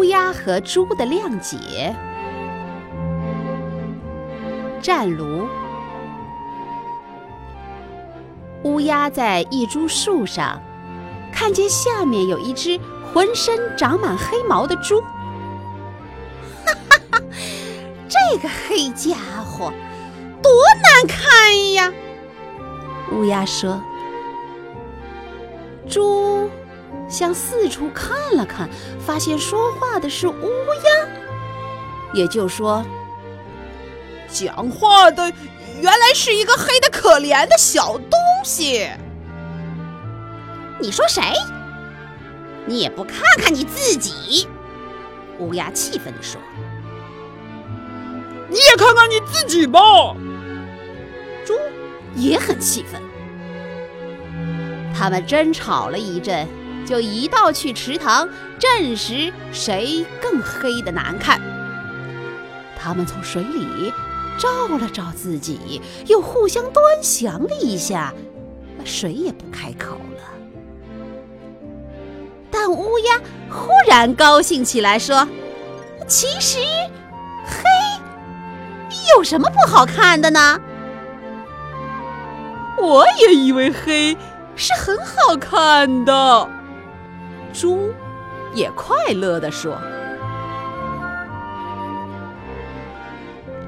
乌鸦和猪的谅解。战卢。乌鸦在一株树上，看见下面有一只浑身长满黑毛的猪。哈哈哈，这个黑家伙多难看呀！乌鸦说。猪向四处看了看，发现说话的是乌鸦，也就说，讲话的原来是一个黑的可怜的小东西。你说谁？你也不看看你自己！乌鸦气愤地说：“你也看看你自己吧！”猪也很气愤。他们争吵了一阵，就一道去池塘证实谁更黑的难看。他们从水里照了照自己，又互相端详了一下，谁也不开口了。但乌鸦忽然高兴起来，说：“其实黑有什么不好看的呢？我也以为黑。”是很好看的，猪也快乐地说：“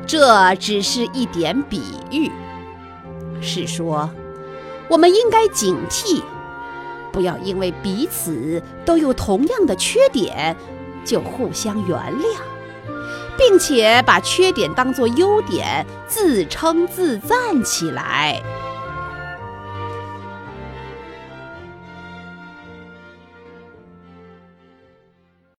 这只是一点比喻，是说我们应该警惕，不要因为彼此都有同样的缺点就互相原谅，并且把缺点当作优点自称自赞起来。”